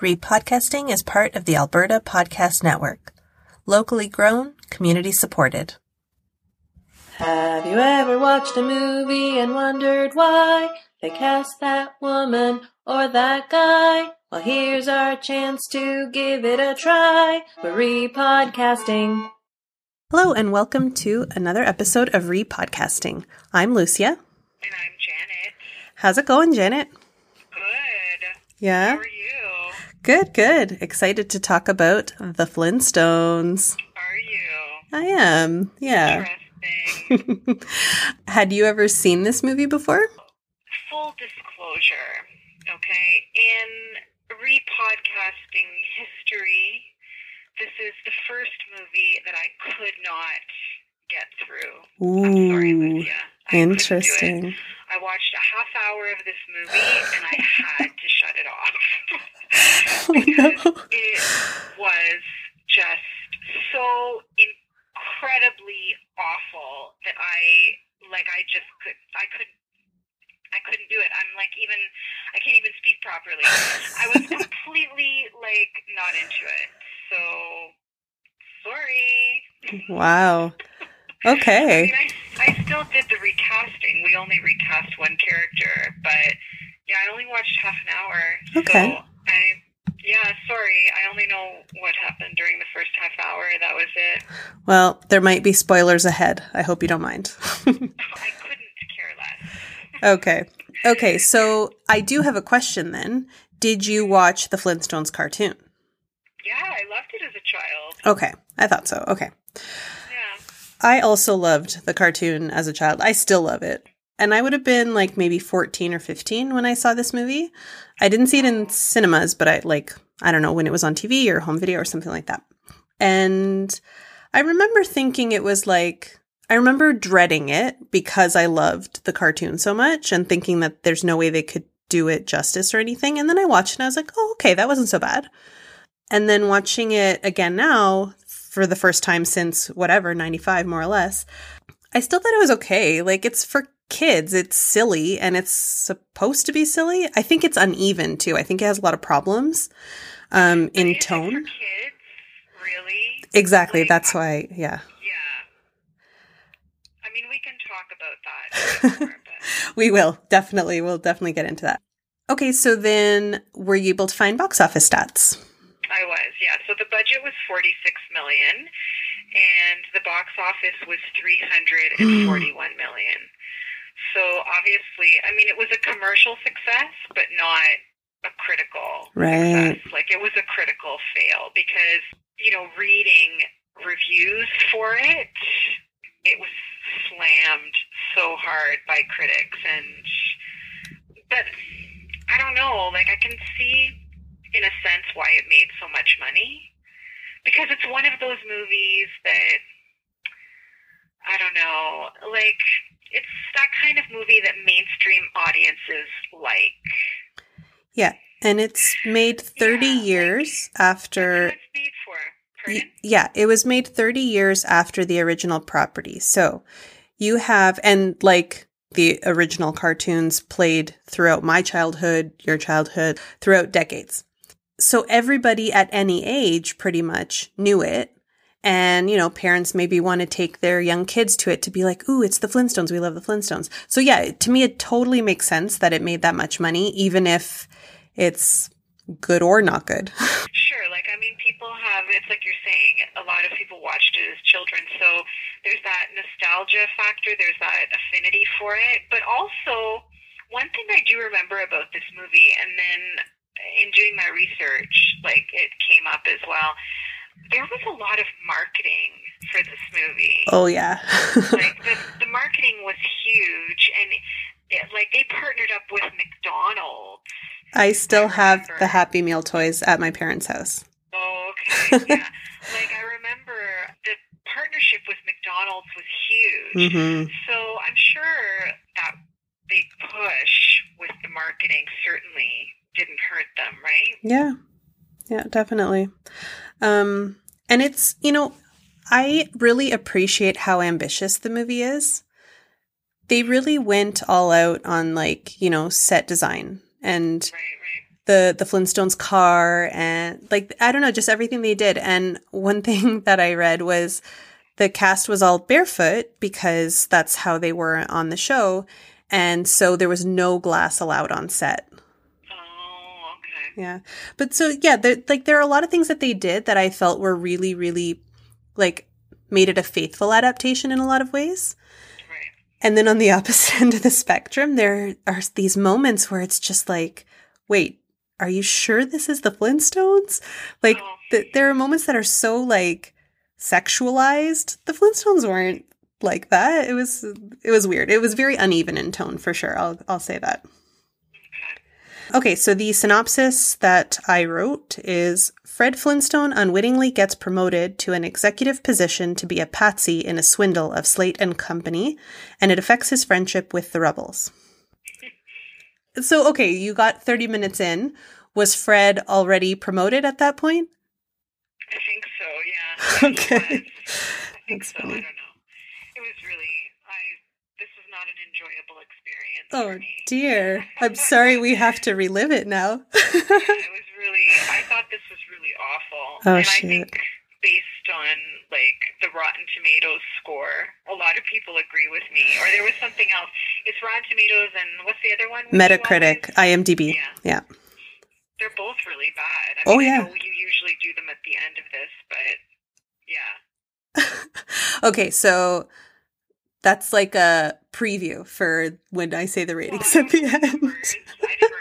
Repodcasting is part of the Alberta Podcast Network. Locally grown, community supported. Have you ever watched a movie and wondered why they cast that woman or that guy? Well, here's our chance to give it a try. We're repodcasting. Hello, and welcome to another episode of Repodcasting. I'm Lucia. And I'm Janet. How's it going, Janet? Good. Yeah? How are you? Good, good. Excited to talk about the Flintstones. Are you? I am, yeah. Interesting. Had you ever seen this movie before? Full disclosure, okay? In repodcasting history, this is the first movie that I could not get through. I'm sorry, Ooh, Lucia. I couldn't do it. interesting. I watched a half hour of this movie and I had to shut it off. Oh, because no. it was just so incredibly awful that I like I just could I could I couldn't do it. I'm like even I can't even speak properly. I was completely like not into it. So sorry. Wow. I Okay. mean, I, I still did the recasting. We only recast one character, but yeah, I only watched half an hour. Okay. So I, yeah, sorry. I only know what happened during the first half hour. That was it. Well, there might be spoilers ahead. I hope you don't mind. Oh, I couldn't care less. okay. Okay, so I do have a question then. Did you watch the Flintstones cartoon? Yeah, I loved it as a child. Okay, I thought so. Okay. I also loved the cartoon as a child. I still love it. And I would have been like maybe 14 or 15 when I saw this movie. I didn't see it in cinemas, but I like, I don't know, when it was on TV or home video or something like that. And I remember thinking it was like, I remember dreading it because I loved the cartoon so much and thinking that there's no way they could do it justice or anything. And then I watched and I was like, oh, okay, that wasn't so bad. And then watching it again now for the first time since whatever, 95 more or less, I still thought it was okay. Like it's for kids, it's silly and it's supposed to be silly. I think it's uneven too. I think it has a lot of problems um, in is it for tone. kids, really? Exactly. Like, That's why, yeah. Yeah. I mean, we can talk about that more, We will definitely, we'll definitely get into that. Okay, so then were you able to find box office stats? Yeah. So the budget was 46 million and the box office was 341 million. So obviously, I mean, it was a commercial success, but not a critical Right. success. Like it was a critical fail because, you know, reading reviews for it, it was slammed so hard by critics and but I don't know, like I can see in a sense why it made so much money because it's one of those movies that I don't know, like it's that kind of movie that mainstream audiences like. Yeah. And it's made 30 Yeah, like- years That's after what it's made for. Y- Yeah, it was made 30 years after the original property. So you have, and like the original cartoons played throughout my childhood, your childhood, throughout decades. So everybody at any age pretty much knew it. And, you know, parents maybe want to take their young kids to it to be like, ooh, it's the Flintstones. We love the Flintstones. So yeah, to me, it totally makes sense that it made that much money, even if it's good or not good. Sure, like I mean, people have. It's like you're saying. A lot of people watched it as children, so there's that nostalgia factor. There's that affinity for it, but also one thing I do remember about this movie, and then in doing my research, like it came up as well. There was a lot of marketing for this movie. oh, yeah. like the, the marketing was huge, and it, like they partnered up with McDonald's. I still have the Happy Meal toys at my parents' house. Oh, okay. Yeah. like I remember the partnership with McDonald's was huge. hmm So I'm sure that big push with the marketing certainly didn't hurt them, right? Yeah. Yeah, definitely. Um, and it's, you know, I really appreciate how ambitious the movie is. They really went all out on like, you know, set design and Right, right. the the Flintstones car and like I don't know, just everything they did. And one thing that I read was the cast was all barefoot because that's how they were on the show. And so there was no glass allowed on set. Yeah. But so yeah, there like there are a lot of things that they did that I felt were really, really like made it a faithful adaptation in a lot of ways. Right. And then on the opposite end of the spectrum, there are these moments where it's just like, wait, are you sure this is the Flintstones? Like, Oh. th- there are moments that are so like sexualized. The Flintstones weren't like that. It was it was weird. It was very uneven in tone for sure. I'll I'll say that. Okay, so the synopsis that I wrote is Fred Flintstone unwittingly gets promoted to an executive position to be a patsy in a swindle of Slate and Company, and it affects his friendship with the Rubbles. So, okay, you got 30 minutes in. Was Fred already promoted at that point? I think so. Yeah. Okay. I think That's so. funny. I don't know. It was really. I. This was not an enjoyable experience Oh, dear. I'm sorry we have to relive it now. Yeah, it was really. I thought this was really awful. Oh, and shoot. I think based on like the Rotten Tomatoes score, a lot of people agree with me. Or there was something else. It's Rotten Tomatoes and what's the other one? Metacritic, IMDb. Yeah. Yeah. They're both really bad. I Oh, yeah. I know you usually do them at the end of this, but yeah. Okay, so that's like a preview for when I say the ratings Well, at the end. I didn't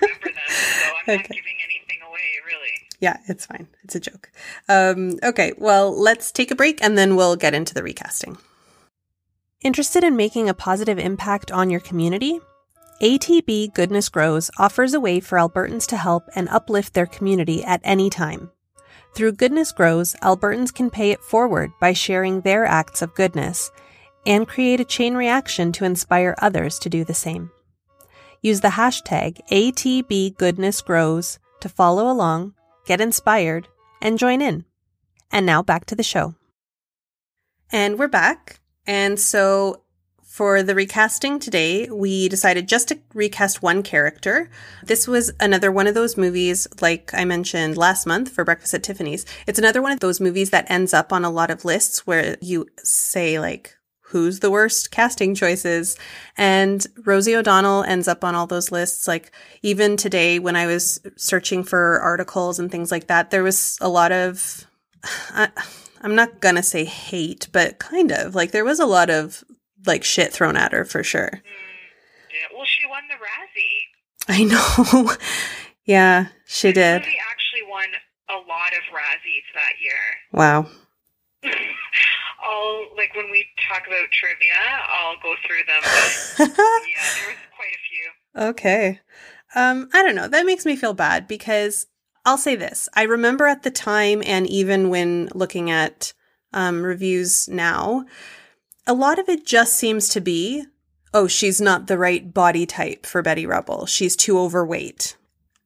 remember them, so I'm not giving anything away, really. Yeah, it's fine. It's a joke. Um, okay, well, let's take a break and then we'll get into the recasting. Interested in making a positive impact on your community? ATB Goodness Grows offers a way for Albertans to help and uplift their community at any time. Through Goodness Grows, Albertans can pay it forward by sharing their acts of goodness and create a chain reaction to inspire others to do the same. Use the hashtag ATBGoodnessGrows to follow along, get inspired, and join in. And now back to the show. And we're back. And so for the recasting today, we decided just to recast one character. This was another one of those movies, like I mentioned last month for Breakfast at Tiffany's. It's another one of those movies that ends up on a lot of lists where you say, like, who's the worst casting choices? And Rosie O'Donnell ends up on all those lists. Like, even today, when I was searching for articles and things like that, there was a lot of. I, I'm not gonna say hate, but kind of like there was a lot of like shit thrown at her for sure. Mm, yeah. Well, she won the Razzie. I know. yeah, she This did. movie actually won a lot of Razzies that year. Wow. I'll like when we talk about trivia, I'll go through them. But yeah, there was quite a few. okay. Um, I don't know. That makes me feel bad because I'll say this. I remember at the time and even when looking at um, reviews now, a lot of it just seems to be, oh, she's not the right body type for Betty Rubble. She's too overweight.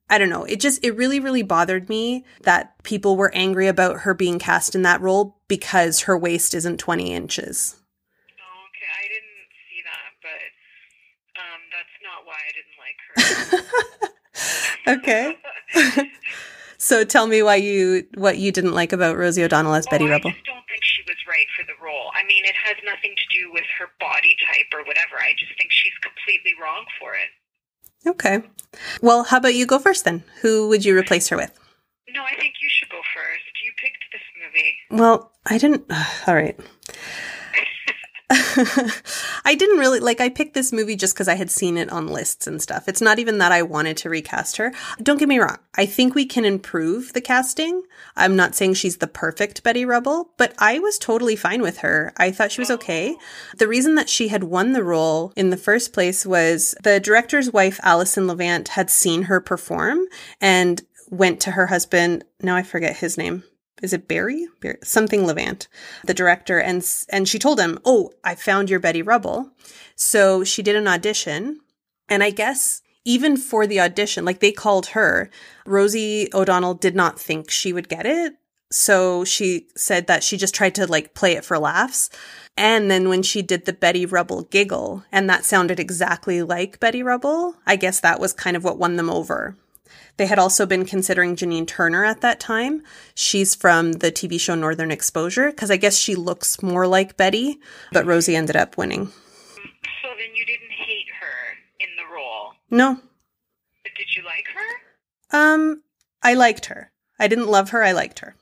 I don't know. It just, it really, really bothered me that people were angry about her being cast in that role because her waist isn't 20 inches. Oh, okay, I didn't see that, but um, that's not why I didn't like her. okay. so tell me why you, what you didn't like about Rosie O'Donnell as Betty well, Rubble. I just don't think she was right for the role. I mean, it has nothing to do with her body type or whatever. I just think she's completely wrong for it. Okay. Well, how about you go first then? Who would you replace her with? No, I think you should go first. You picked this movie. Well, I didn't. All right. I didn't really like. I picked this movie just because I had seen it on lists and stuff. It's not even that I wanted to recast her. Don't get me wrong. I think we can improve the casting. I'm not saying she's the perfect Betty Rubble, but I was totally fine with her. I thought she was okay. The reason that she had won the role in the first place was the director's wife, Alison Levant, had seen her perform and went to her husband. Now I forget his name is it Barry? Barry? Something Levant, the director, and and she told him, "Oh, I found your Betty Rubble." So she did an audition, and I guess even for the audition, like they called her, Rosie O'Donnell did not think she would get it. So she said that she just tried to like play it for laughs. And then when she did the Betty Rubble giggle, and that sounded exactly like Betty Rubble, I guess that was kind of what won them over. They had also been considering Janine Turner at that time. She's from the TV show Northern Exposure, because I guess she looks more like Betty, but Rosie ended up winning. So then you didn't hate her in the role. No. But did you like her? Um, I liked her. I didn't love her, I liked her.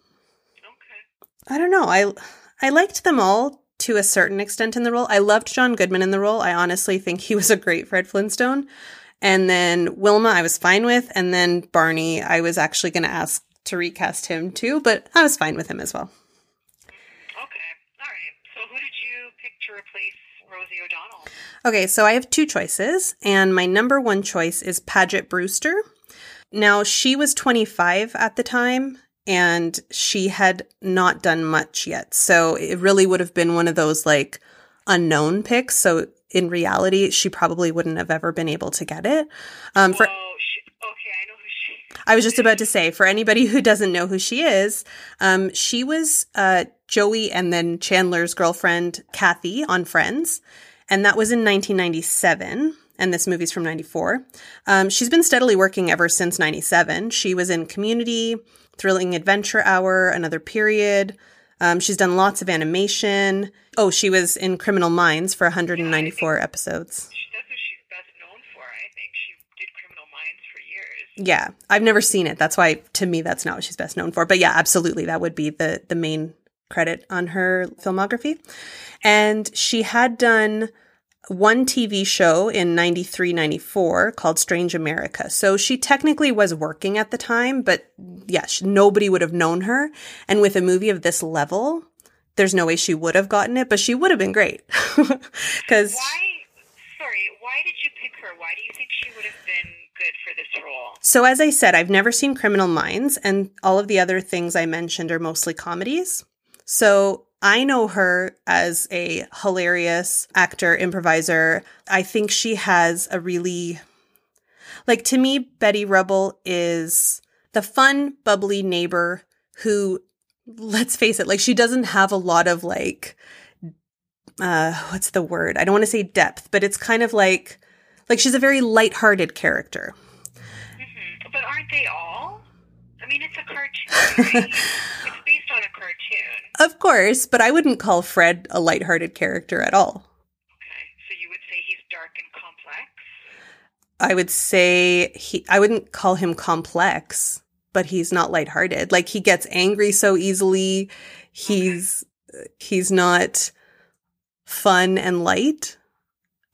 Okay. I don't know. I I liked them all to a certain extent in the role. I loved John Goodman in the role. I honestly think he was a great Fred Flintstone. And then Wilma, I was fine with. And then Barney, I was actually going to ask to recast him too, but I was fine with him as well. Okay. All right. So who did you pick to replace Rosie O'Donnell? Okay, so I have two choices, and my number one choice is Paget Brewster. Now, she was 25 at the time, and she had not done much yet. So it really would have been one of those like unknown picks. So in reality, she probably wouldn't have ever been able to get it. Um, for she, okay. I know who she. I was just about to say, for anybody who doesn't know who she is, um, she was uh, Joey and then Chandler's girlfriend, Kathy, on Friends. And that was in 1997. And this movie's from 94. Um, she's been steadily working ever since 97. She was in Community, Thrilling Adventure Hour, Another Period. Um, she's done lots of animation. Oh, she was in Criminal Minds for 194 episodes. She, that's what she's best known for. I think she did Criminal Minds for years. Yeah, I've never seen it. That's why to me that's not what she's best known for. But yeah, absolutely that would be the the main credit on her filmography. And she had done one TV show in 93 94 called Strange America. So she technically was working at the time, but yeah, nobody would have known her. And with a movie of this level, there's no way she would have gotten it, but she would have been great. Because Why? Sorry. Why did you pick her? Why do you think she would have been good for this role? So, as I said, I've never seen Criminal Minds, and all of the other things I mentioned are mostly comedies. So, I know her as a hilarious actor, improviser. I think she has a really, like, to me, Betty Rubble is the fun, bubbly neighbor who, let's face it, like, she doesn't have a lot of, like, uh, what's the word? I don't want to say depth, but it's kind of like, like, she's a very lighthearted character. hmm But aren't they all? I mean, it's a cartoon. Right? based on a cartoon. Of course, but I wouldn't call Fred a lighthearted character at all. Okay. So you would say he's dark and complex? I would say he I wouldn't call him complex, but he's not lighthearted. Like he gets angry so easily. He's he's not fun and light.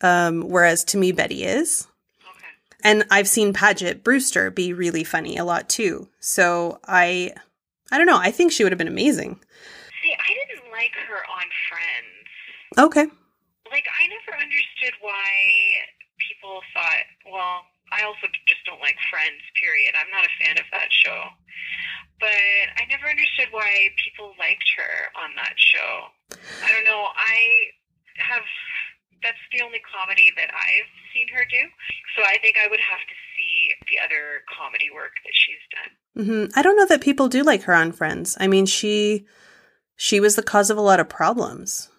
Um, whereas to me Betty is. Okay. And I've seen Paget Brewster be really funny a lot too. So I I don't know, I think she would have been amazing. See, I didn't like her on Friends. Okay. Like, I never understood why people thought, well, I also just don't like Friends, period. I'm not a fan of that show. But I never understood why people liked her on that show. I don't know. I have, that's the only comedy that I've seen her do. So I think I would have to see the other comedy work that she's done. hmm I don't know that people do like her on Friends. I mean, she she was the cause of a lot of problems.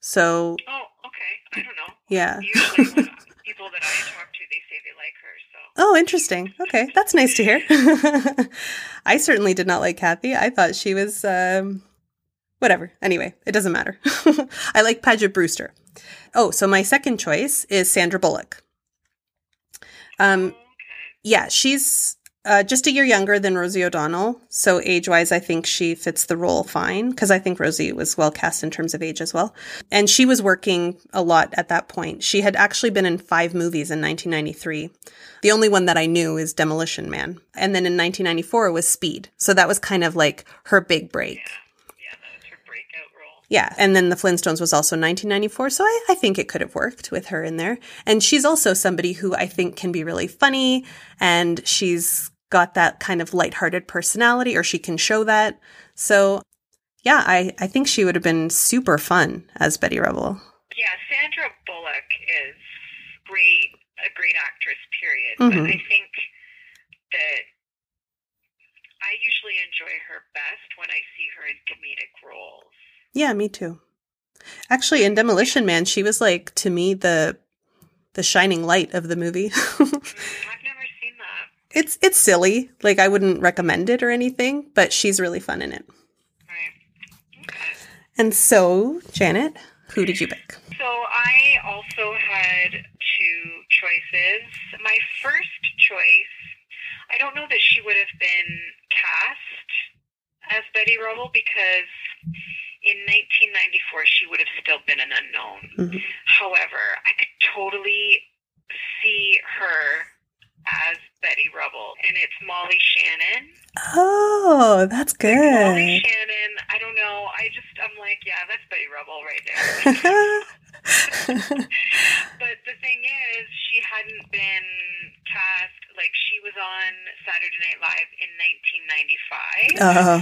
So Oh, okay. I don't know. yeah. Usually, people that I talk to, they say they like her. So Oh, interesting. Okay, that's nice to hear. I certainly did not like Kathy. I thought she was um, whatever. Anyway, it doesn't matter. I like Paget Brewster. Oh, so my second choice is Sandra Bullock. Um, okay. yeah, she's uh, just a year younger than Rosie O'Donnell. So age wise, I think she fits the role fine because I think Rosie was well cast in terms of age as well. And she was working a lot at that point. She had actually been in five movies in 1993. The only one that I knew is Demolition Man. And then in 1994 was Speed. So that was kind of like her big break. Yeah, that was her breakout role. Yeah. And then the Flintstones was also 1994. So I, I think it could have worked with her in there. And she's also somebody who I think can be really funny and she's got that kind of lighthearted personality or she can show that. So yeah, I, I think she would have been super fun as Betty Rubble. Yeah, Sandra Bullock is great, a great actress, period. Mhm. But I think that I usually enjoy her best when I see her in comedic roles. Yeah, me too. Actually, in Demolition Man, she was like to me the the shining light of the movie. I've never seen that. it's it's silly. Like I wouldn't recommend it or anything, but she's really fun in it. Right. Okay. And so, Janet, who did you pick? So I also had two choices. My first choice, I don't know that she would have been cast as Betty Rubble because in 1994 she would have still been an unknown. Mhm. However, I could totally see her as Betty Rubble, and it's Molly Shannon. Oh, that's good. Molly. Shannon, I don't know. I just, I'm like, yeah, that's Betty Rubble right there. but the thing is, she hadn't been cast, like, she was on Saturday Night Live in 1995. oh,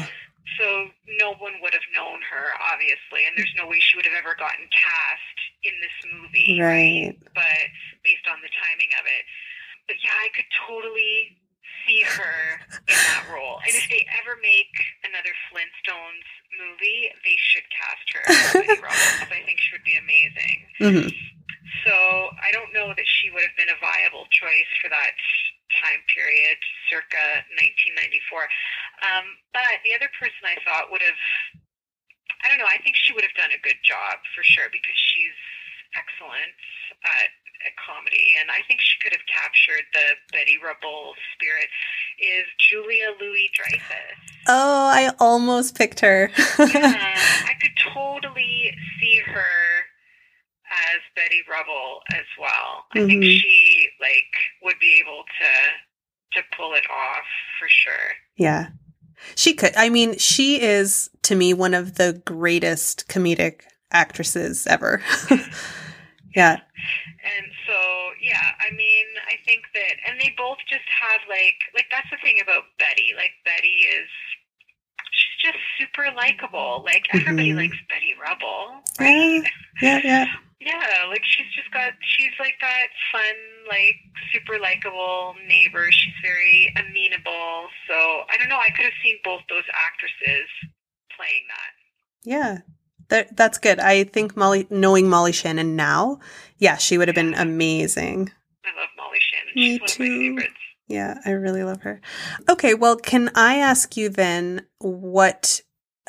So no one would have known her, obviously, and there's no way she would have ever gotten cast in this movie, right. But based on the timing of it, but yeah, I could totally see her in that role. And if they ever make another Flintstones movie, they should cast her because I think she would be amazing. hmm So I don't know that she would have been a viable choice for that time period, circa 1994. Um, but the other person I thought would have, I don't know, I think she would have done a good job for sure because she's excellent at, at comedy, and I think she could have captured the Betty Rubble spirit. Is Julia Louis Dreyfus? Oh, I almost picked her. yeah, I could totally see her as Betty Rubble as well. I think Mhm. she like would be able to to pull it off for sure. yeah. She could. I mean, she is to me one of the greatest comedic actresses ever. yeah. And so yeah, I mean, I think that and they both just have like like that's the thing about Betty. Like Betty is she's just super likable. Like everybody Mhm. likes Betty Rubble, right? Yeah, yeah. Yeah, like she's just got she's like that fun, like super likable neighbor. She's very amenable. So I don't know, I could have seen both those actresses playing that. Yeah. That, that's good. I think Molly, knowing Molly Shannon now, yeah, she would have been amazing. I love Molly Shannon. Me She's one of too. my favorites. Yeah, I really love her. Okay, well, can I ask you then what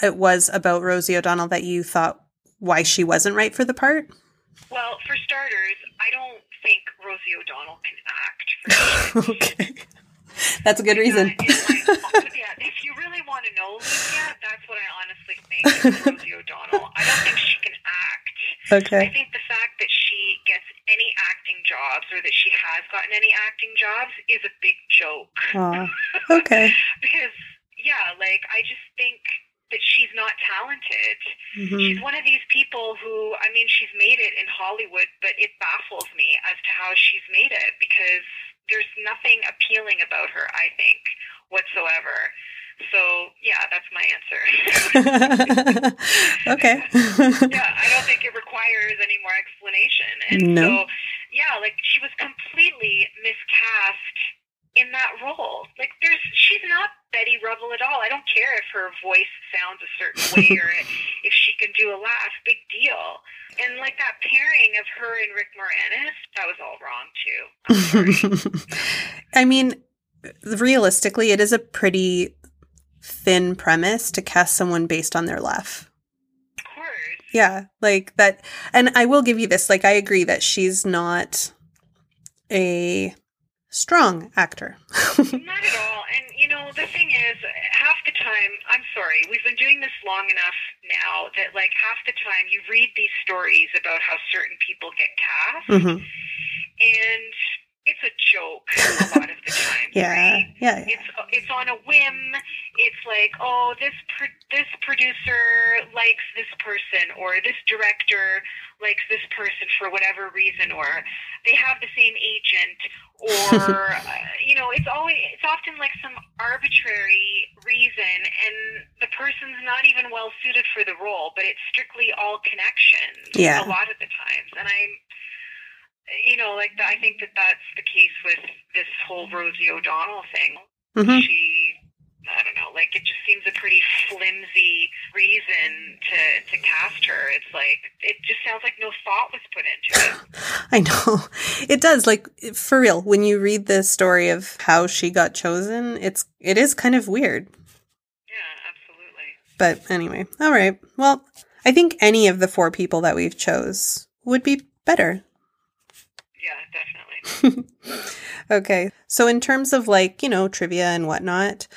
it was about Rosie O'Donnell that you thought why she wasn't right for the part? Well, for starters, I don't think Rosie O'Donnell can act. Okay. That's a good reason. That is my- yeah, if you really want to know Lucia, that's what I honestly think of Rosie O'Donnell. I don't think she can act. Okay. I think the fact that she gets any acting jobs or that she has gotten any acting jobs is a big joke. Aw. Okay. because, yeah, like, I just think that she's not talented. Mhm. She's one of these people who, I mean, she's made it in Hollywood, but it baffles me as to how she's made it because there's nothing appealing about her, I think, whatsoever. So, yeah, that's my answer. okay. yeah, I don't think it requires any more explanation. And No. so, yeah, like she was completely miscast in that role. Like there's she's not Betty Rubble at all. I don't care if her voice sounds a certain way or if she can do a laugh, big deal. And like that pairing of her and Rick Moranis, that was all wrong too. I mean, realistically, it is a pretty thin premise to cast someone based on their laugh. of course. Yeah, like that. And I will give you this. Like, I agree that she's not a strong actor. Not at all. Know, the thing is, half the time, I'm sorry, we've been doing this long enough now that like half the time you read these stories about how certain people get cast, hmm and it's a joke a lot of the time. Yeah, right? yeah, yeah. It's it's on a whim. It's like, oh, this pro- this producer likes this person, or this director likes this person for whatever reason, or they have the same agent, or uh, you know, it's always it's often like some arbitrary reason, and the person's not even well suited for the role, but it's strictly all connections. Yeah. a lot of the times, and I'm you know, like I think that that's the case with this whole Rosie O'Donnell thing. hmm She, I don't know, like it just seems a pretty flimsy reason to to cast her. It's like it just sounds like no thought was put into it. I know. It does. Like for real, when you read the story of how she got chosen, it's it is kind of weird. Yeah, absolutely. But anyway, all right. Well, I think any of the four people that we've chose would be better. Okay. So in terms of like, you know, trivia and whatnot.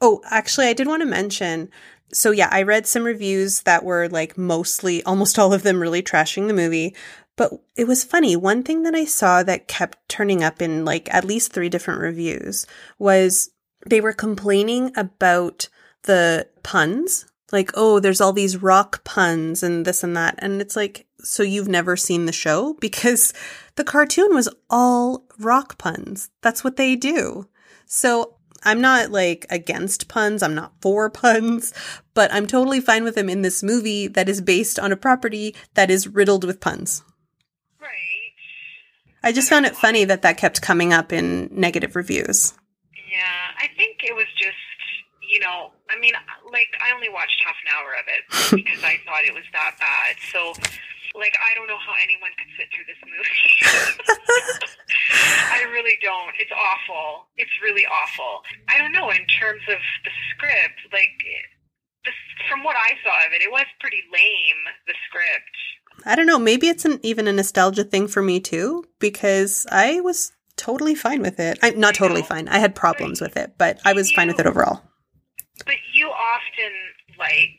Oh, actually I did want to mention so yeah, I read some reviews that were like mostly almost all of them really trashing the movie. But it was funny. One thing that I saw that kept turning up in like at least three different reviews was they were complaining about the puns. Like, oh, there's all these rock puns and this and that. And it's like, so you've never seen the show? Because the cartoon was all rock puns. That's what they do. So I'm not like against puns. I'm not for puns, but I'm totally fine with them in this movie that is based on a property that is riddled with puns. Right. I just found it funny that that kept coming up in negative reviews. Yeah, I think it was just, you know, I mean, like, I only watched half an hour of it because I thought it was that bad. So, like, I don't know how anyone could sit through this movie. I really don't. It's awful. It's really awful. I don't know, in terms of the script, like, this, from what I saw of it, it was pretty lame, the script. I don't know. Maybe it's an, even a nostalgia thing for me too, because I was totally fine with it. I'm not totally fine. I had problems with it, but I was fine with it overall. But you often like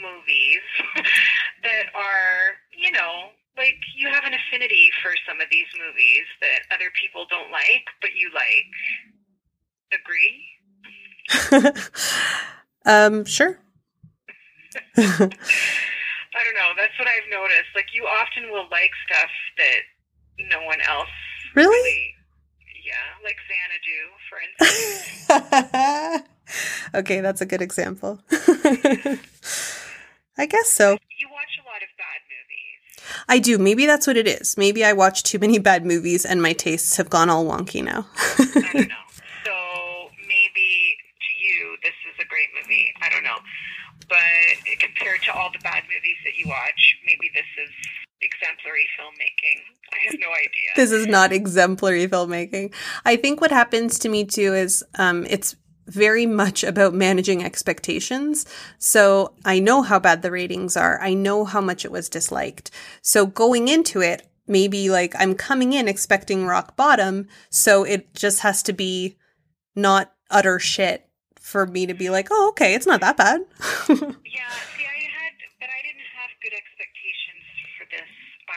movies that are, you know, like you have an affinity for some of these movies that other people don't like, but you like. Agree? um, sure. I don't know. That's what I've noticed. Like you often will like stuff that no one else really. really yeah, like Xanadu, for instance. okay, that's a good example. I guess so. You watch a lot of bad movies. I do. Maybe that's what it is. Maybe I watch too many bad movies and my tastes have gone all wonky now. I don't know. So maybe to you, this is a great movie. I don't know. But compared to all the bad movies that you watch, maybe this is exemplary filmmaking. I have no idea. This is not exemplary filmmaking. I think what happens to me too is um, it's very much about managing expectations. So I know how bad the ratings are. I know how much it was disliked. So going into it, maybe like I'm coming in expecting rock bottom. So it just has to be not utter shit for me to be like, oh, okay, it's not that bad. yeah, see, I had, but I didn't have good expectations for this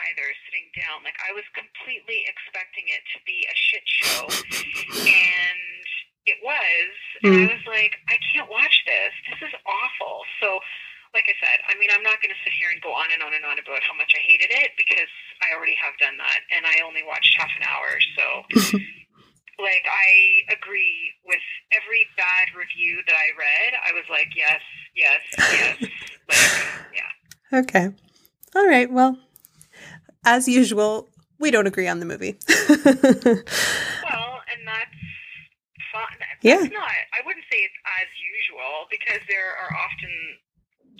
either, sitting down. Like, I was completely expecting it to be a shit show. and it was. And Mm. I was like, I can't watch this. This is awful. So, like I said, I mean, I'm not going to sit here and go on and on and on about how much I hated it because I already have done that. And I only watched half an hour. So, like, I agree with every bad review that I read. I was like, yes, yes, yes. like, yeah. okay. All right. Well, as usual, we don't agree on the movie. Well, fun. It's not. I wouldn't say it's as usual because there are often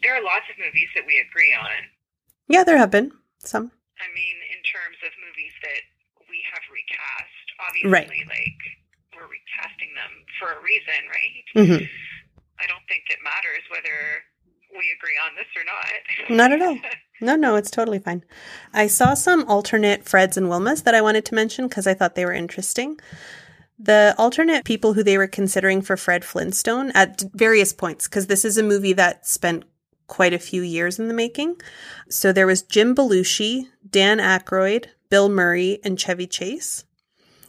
there are lots of movies that we agree on. yeah, there have been some. I mean, in terms of movies that we have recast, obviously, Right. like we're recasting them for a reason, right? Mm-hmm. I don't think it matters whether we agree on this or not. Not at all. No, no, it's totally fine. I saw some alternate Freds and Wilmas that I wanted to mention because I thought they were interesting. The alternate people who they were considering for Fred Flintstone at various points, because this is a movie that spent quite a few years in the making. So there was Jim Belushi, Dan Aykroyd, Bill Murray, and Chevy Chase.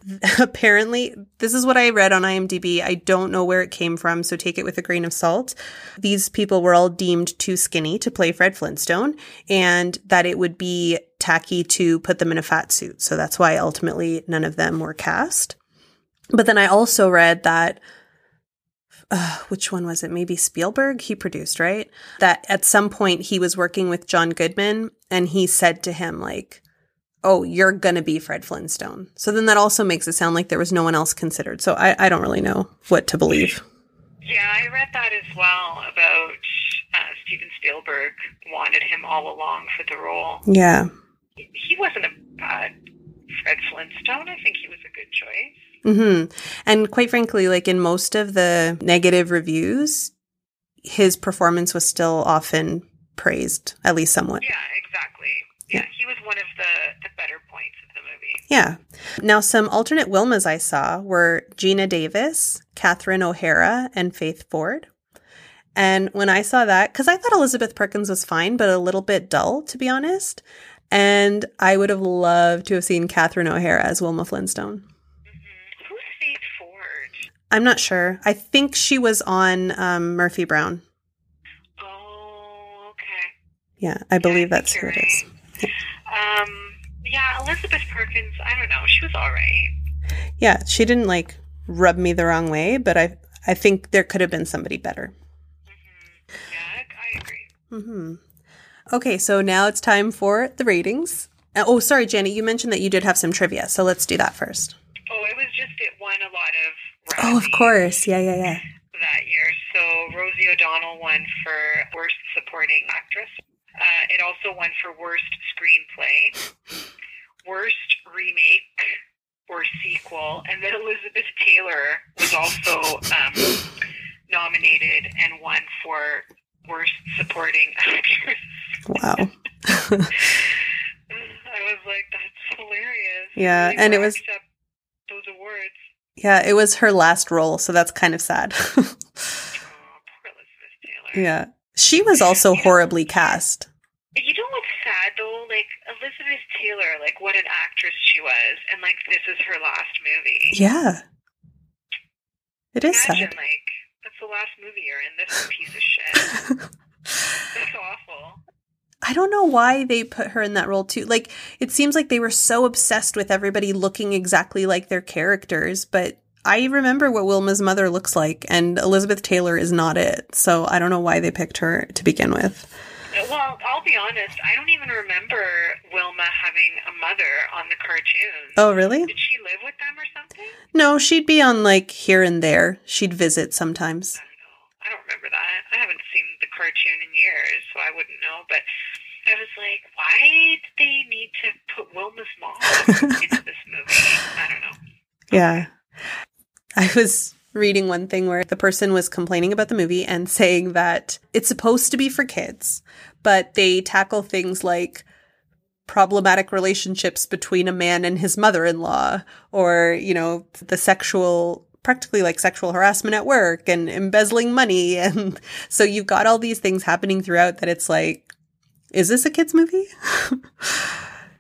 Apparently, this is what I read on IMDb. I don't know where it came from, so take it with a grain of salt. These people were all deemed too skinny to play Fred Flintstone, and that it would be tacky to put them in a fat suit. So that's why ultimately none of them were cast. But then I also read that uh, which one was it? Maybe Spielberg he produced, right? That at some point he was working with John Goodman and he said to him like, "Oh, you're going to be Fred Flintstone." So then that also makes it sound like there was no one else considered. So I I don't really know what to believe. Yeah, I read that as well about uh, Steven Spielberg wanted him all along for the role. Yeah. He wasn't a bad Fred Flintstone. I think he was a good choice. Hmm And quite frankly, like in most of the negative reviews, his performance was still often praised, at least somewhat. Yeah, exactly. Yeah, he was one of the, the better points of the movie. Yeah. Now, some alternate Wilmas I saw were Geena Davis, Catherine O'Hara, and Faith Ford. And when I saw that, because I thought Elizabeth Perkins was fine, but a little bit dull, to be honest. And I would have loved to have seen Catherine O'Hara as Wilma Flintstone. hmm Who's Faith Ford? I'm not sure. I think she was on um, Murphy Brown. Oh, okay. Yeah, I believe I that's who you're it is. Um, yeah, Elizabeth Perkins. I don't know. She was all right. Yeah, she didn't like rub me the wrong way, but I I think there could have been somebody better. hmm Yeah, I, agree. hmm Okay, so now it's time for the ratings. Uh, oh, sorry, Jenny, you mentioned that you did have some trivia, so let's do that first. Oh, it was just it won a lot Oh, of course. Yeah, yeah, yeah. That year, so Rosie O'Donnell won for worst supporting actress. Uh, it also won for worst screenplay, worst remake or sequel, and then Elizabeth Taylor was also um, nominated and won for worst supporting actress. Wow. I was like, that's hilarious. Yeah, and it was- those awards. Yeah, it was her last role, so that's kind of sad. Oh, poor Elizabeth Taylor. yeah. She was also horribly cast. You know what's sad though? Like Elizabeth Taylor, like what an actress she was, and like this is her last movie. Yeah. It is Imagine sad. like that's the last movie you're in. This piece of shit. That's awful. I don't know why they put her in that role too. Like it seems like they were so obsessed with everybody looking exactly like their characters, but I remember what Wilma's mother looks like and Elizabeth Taylor is not it. So I don't know why they picked her to begin with. Well, I'll be honest. I don't even remember Wilma having a mother on the cartoon. Oh, really? Did she live with them or something? No, she'd be on like here and there. She'd visit sometimes. I don't. I don't remember that. I haven't seen cartoon in years, so I wouldn't know. But I was like, why did they need to put Wilma's mom into this movie? I don't know. Yeah. I was reading one thing where the person was complaining about the movie and saying that it's supposed to be for kids, but they tackle things like problematic relationships between a man and his mother-in-law or, you know, the sexual practically like sexual harassment at work and embezzling money and so you've got all these things happening throughout that it's like is this a kids movie?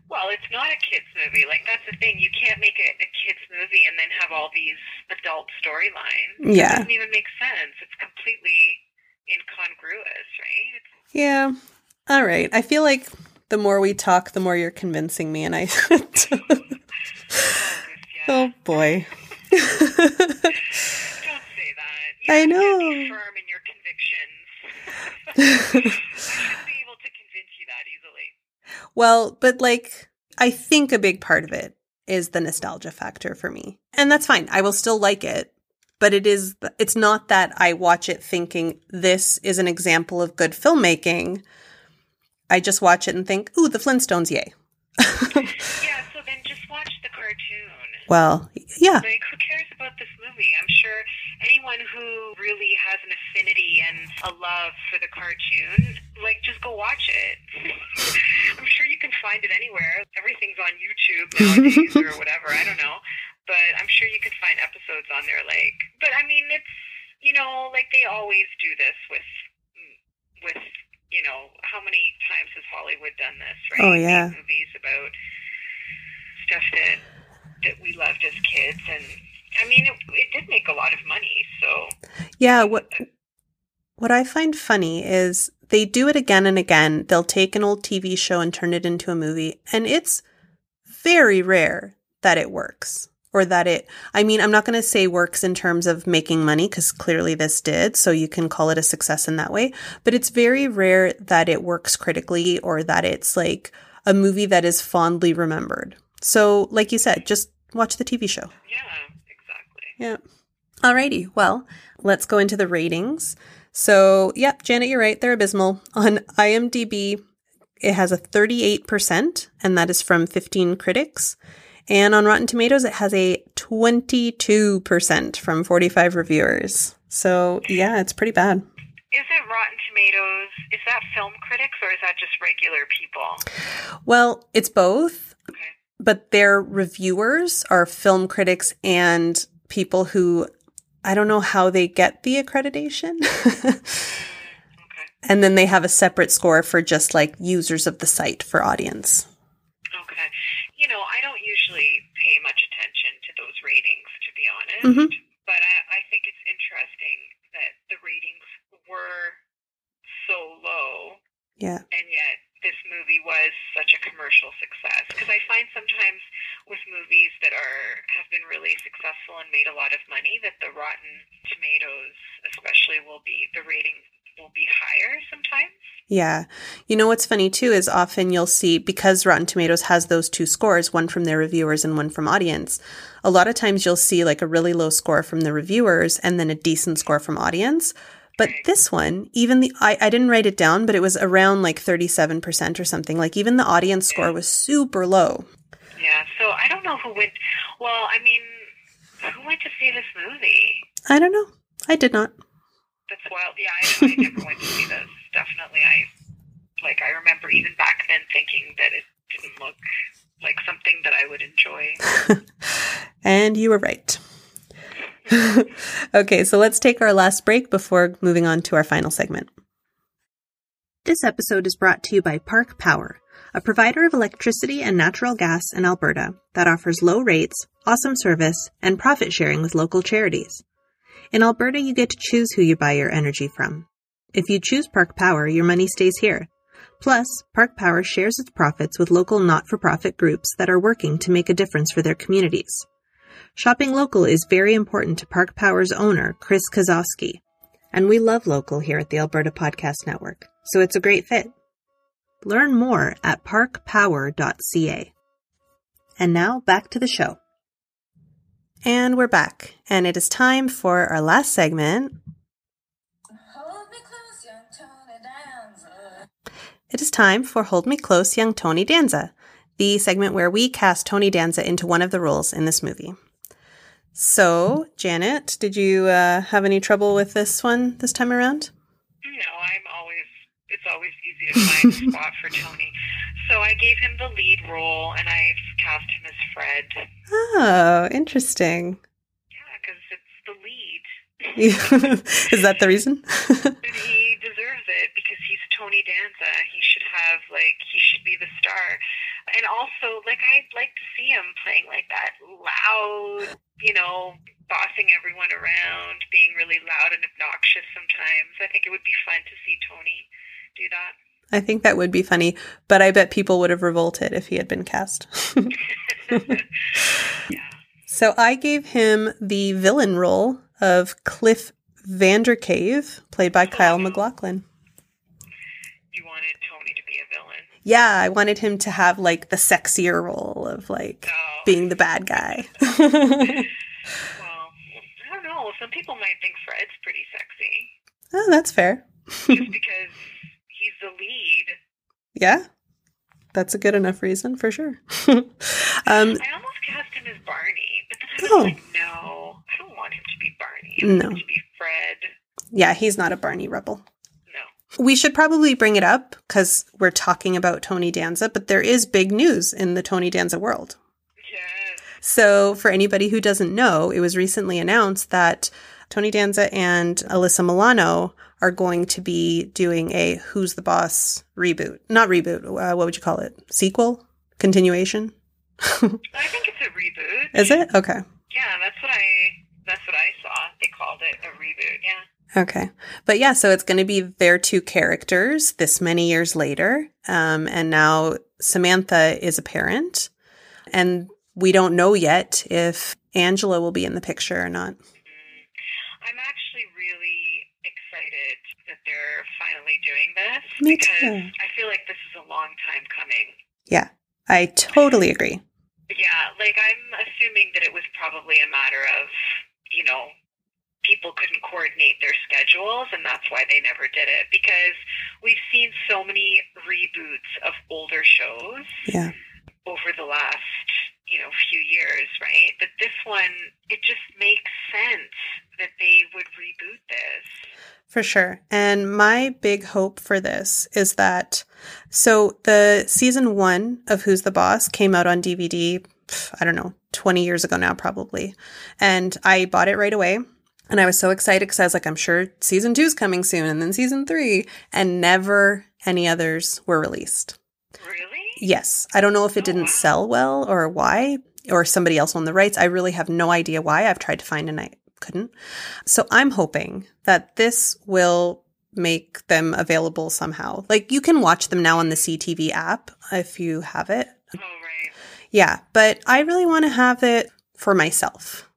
Well, it's not a kids movie. Like that's the thing. You can't make it a kids movie and then have all these adult storylines. Yeah. It doesn't even make sense. It's completely incongruous, right? Yeah. All right. I feel like the more we talk, the more you're convincing me, and I. Oh, oh boy. Don't say that. You I know. Be firm in your convictions. I be able to convince you that easily. well, but like, I think a big part of it is the nostalgia factor for me, and that's fine. I will still like it, but it is. It's not that I watch it thinking this is an example of good filmmaking. I just watch it and think, "Ooh, the Flintstones, yay!" Yeah. So then just watch the cartoon. Well, yeah, Like, who cares about this movie? I'm sure anyone who really has an affinity and a love for the cartoon, like, just go watch it. I'm sure you can find it anywhere. Everything's on YouTube nowadays or whatever. I don't know. But I'm sure you can find episodes on there. Like, but I mean, it's, you know, like they always do this with, with, you know, how many times has Hollywood done this, right? Oh, yeah. Movies about stuff that that we loved as kids and I mean it, it did make a lot of money so yeah. What What I find funny is they do it again and again. They'll take an old TV show and turn it into a movie, and it's very rare that it works or that it, I mean, I'm not going to say works in terms of making money because clearly this did, so you can call it a success in that way, but it's very rare that it works critically or that it's like a movie that is fondly remembered. So, like you said, just watch the TV show. yeah exactly Yeah. Alrighty. Well, let's go into the ratings. So, yep, Janet, you're right. They're abysmal. On IMDb, it has a 38%, and that is from 15 critics. And on Rotten Tomatoes, it has a 22% from 45 reviewers. So, yeah, it's pretty bad. Is it Rotten Tomatoes, is that film critics or is that just regular people? Well, it's both. But their reviewers are film critics and people who I don't know how they get the accreditation. Okay. and then they have a separate score for just like users of the site for audience. Okay. You know, I don't usually pay much attention to those ratings, to be honest. Mhm. But I, I think it's interesting that the ratings were so low, Yeah. Movie was such a commercial success. Because I find sometimes with movies that are have been really successful and made a lot of money, that the Rotten Tomatoes, especially, will be the rating will be higher sometimes. Yeah. You know what's funny too is often you'll see because Rotten Tomatoes has those two scores, one from their reviewers and one from audience. A lot of times you'll see like a really low score from the reviewers and then a decent score from audience. But this one, even the I, I didn't write it down, but it was around like 37% or something. Like even the audience score was super low. Yeah, so I don't know who went. Well, I mean, who went to see this movie? I don't know. I did not. That's wild. Yeah, I, I never went to see this. Definitely, I like. I remember even back then thinking that it didn't look like something that I would enjoy. And you were right. okay, so let's take our last break before moving on to our final segment. This episode is brought to you by Park Power, a provider of electricity and natural gas in Alberta that offers low rates, awesome service, and profit sharing with local charities. In Alberta, you get to choose who you buy your energy from. If you choose Park Power, your money stays here. Plus, Park Power shares its profits with local not for profit groups that are working to make a difference for their communities. Shopping local is very important to Park Power's owner, Chris Kozowski. And we love local here at the Alberta Podcast Network, so it's a great fit. Learn more at parkpower.ca. And now back to the show. And we're back, and it is time for our last segment. It is time for Hold Me Close, Young Tony Danza, the segment where we cast Tony Danza into one of the roles in this movie. So, Janet, did you uh, have any trouble with this one this time around? No, I'm always. It's always easy to find a spot for Tony. So I gave him the lead role, and I cast him as Fred. Oh, interesting. Yeah, because it's the lead. is that the reason? He deserves it because he's Tony Danza. He should have like he should be the star. And also, like I'd like to see him playing like that loud, you know, bossing everyone around, being really loud and obnoxious sometimes. I think it would be fun to see Tony do that. I think that would be funny, but I bet people would have revolted if he had been cast. yeah. so I gave him the villain role of Cliff Vandercave, played by Kyle MacLachlan. You wanted Tony to be a villain. Yeah, I wanted him to have like the sexier role of like Oh. being the bad guy. Well, I don't know. Some people might think Fred's pretty sexy oh, that's fair. just because he's the lead. Yeah, that's a good enough reason for sure. um, I almost cast him as Barney, but then I was Oh. like, no, I don't want him to be Barney. I No. want him to be Fred. yeah, he's not a Barney Rubble. We should probably bring it up because we're talking about Tony Danza, but there is big news in the Tony Danza world. Yes. So, for anybody who doesn't know, it was recently announced that Tony Danza and Alyssa Milano are going to be doing a Who's the Boss reboot. Not reboot, uh, what would you call it? Sequel? Continuation? I think it's a reboot. Is it? Okay. Yeah, that's what I that's what I saw. They called it a reboot. Yeah. Okay. But yeah, so it's going to be their two characters this many years later. Um, and now Samantha is a parent. And we don't know yet if Angela will be in the picture or not. I'm actually really excited that they're finally doing this Me because too. I feel like this is a long time coming. Yeah, I totally agree. Yeah, like I'm assuming that it was probably a matter of, you know, people couldn't coordinate their schedules, and that's why they never did it. Because we've seen so many reboots of older shows Yeah. over the last, you know, few years, right? But this one, it just makes sense that they would reboot this. For sure. And my big hope for this is that so the season one of Who's the Boss came out on DVD, I don't know, 20 years ago now, probably. And I bought it right away. And I was so excited because I was like, I'm sure season two's coming soon, and then season three, and never any others were released. Really? Yes. I don't know if it Oh, didn't wow. sell well or why, or somebody else owned the rights. I really have no idea why. I've tried to find and I couldn't. So I'm hoping that this will make them available somehow. Like you can watch them now on the CTV app if you have it. Oh, right. Yeah. But I really want to have it for myself.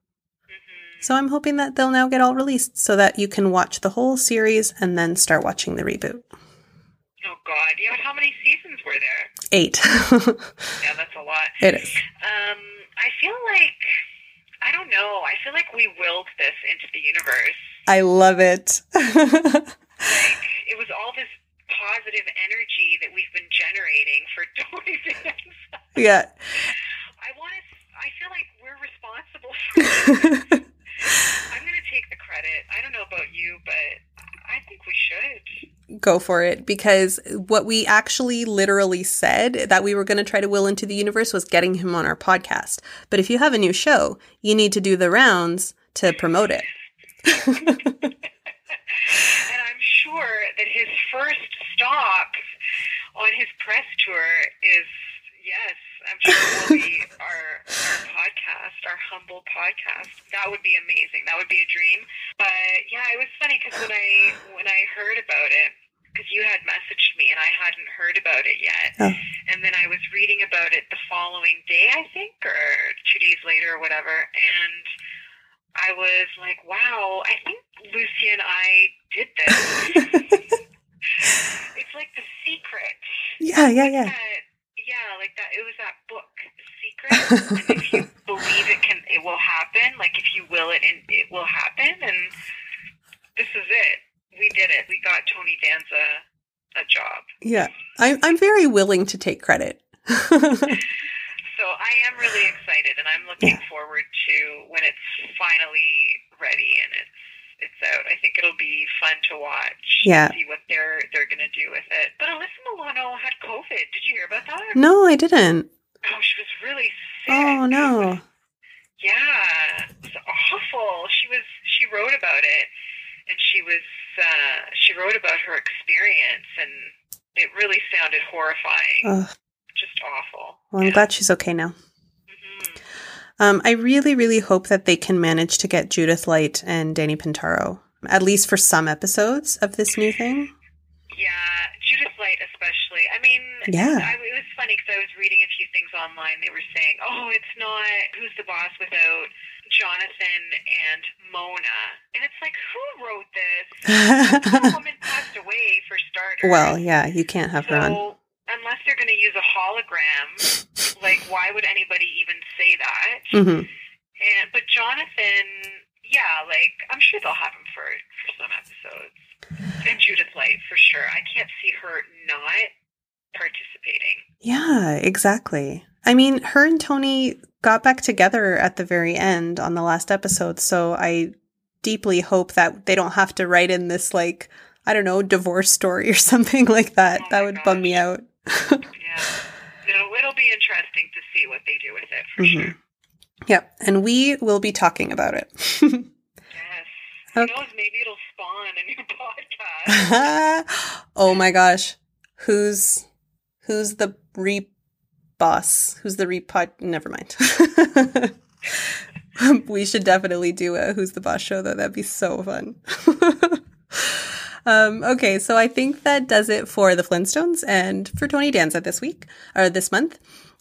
So I'm hoping that they'll now get all released so that you can watch the whole series and then start watching the reboot. Oh, God. Yeah, but how many seasons were there? Eight. Yeah, that's a lot. it is. Um, I feel like I don't know. I feel like we willed this into the universe. I love it. Like it was all this positive energy that we've been generating for Tony Danza. yeah. I want to. I feel like we're responsible. I'm going to take the credit. I don't know about you, but I think we should. go for it because what we actually literally said that we were going to try to will into the universe was getting him on our podcast. But if you have a new show, you need to do the rounds to promote it. and I'm sure that his first stop on his press tour is yes. I'm sure it will be our, our podcast, our humble podcast. That would be amazing. That would be a dream. But yeah, it was funny because when I when I heard about it, because you had messaged me and I hadn't heard about it yet, Oh. and then I was reading about it the following day, I think, or two days later, or whatever, and. I was like, wow, I think Lucy and I did this. it's like the secret. Yeah, yeah, yeah. Yeah, like that. It was that book, Secret. if you believe it can, it will happen. Like if you will it, and it will happen. And this is it. We did it. We got Tony Danza a job. Yeah. I'm, I'm very willing to take credit. So I am really excited, and I'm looking Yeah. forward to when it's finally ready and it's it's out. I think it'll be fun to watch. Yeah. See what they're they're gonna do with it. But Alyssa Milano had COVID. Did you hear about that? no, I didn't. Oh, she was really sick. Oh, no. Yeah, it was awful. She was. She wrote about it, and she was. Uh, she wrote about her experience, and it really sounded horrifying. Ugh. Just awful. Well, I'm glad she's okay now. Um, I really, really hope that they can manage to get Judith Light and Danny Pintauro, at least for some episodes of this new thing. Yeah, Judith Light especially. I mean, Yeah. I, it was funny because I was reading a few things online. They were saying, "Oh, it's not Who's the Boss without Jonathan and Mona," and it's like, who wrote this? Woman passed away for starters. well, yeah, you can't have her on. Unless they're going to use a hologram, like why would anybody even say that? hmm And but Jonathan, yeah, like I'm sure they'll have him for for some episodes. And Judith Light for sure. I can't see her not participating. Yeah, exactly. I mean, her and Tony got back together at the very end on the last episode, so I deeply hope that they don't have to write in this like I don't know divorce story or something like that. Oh that would bum me out. Yeah, it'll it'll be interesting to see what they do with it for Mhm. sure. Yep, and we will be talking about it. Yes. Who knows? Maybe it'll spawn a new podcast. oh my gosh. Who's who's the re boss? Who's the re pod never mind. we should definitely do a who's the boss show though. That'd be so fun. Um, okay, so I think that does it for the Flintstones and for Tony Danza this week or this month.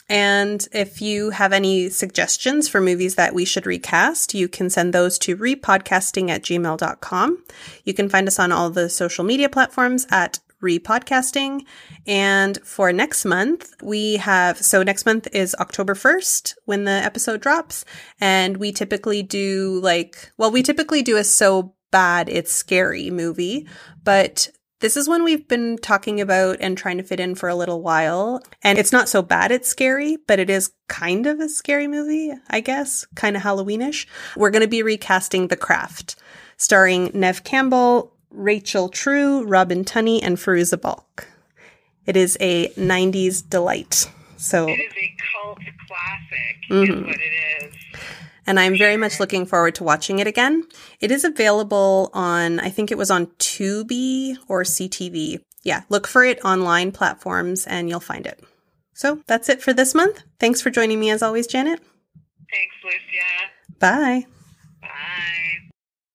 And if you have any suggestions for movies that we should recast, you can send those to repodcasting at gmail.com. You can find us on all the social media platforms at repodcasting. And for next month, we have so next month is October 1st when the episode drops. And we typically do like, well, we typically do a so bad it's scary movie, but this is one we've been talking about and trying to fit in for a little while. And it's not so bad it's scary, but it is kind of a scary movie, I guess, kind of Halloweenish. We're going to be recasting The Craft, starring Neve Campbell, Rachel True, Robin Tunney, and Fairuza Balk. It is a 90s delight. So It is a cult classic, is Mhm. what it is. And I'm very much looking forward to watching it again. It is available on, I think it was on Tubi or CTV. Yeah, look for it online platforms and you'll find it. So that's it for this month. Thanks for joining me as always, Janet. Thanks, Lucia. Bye. Bye.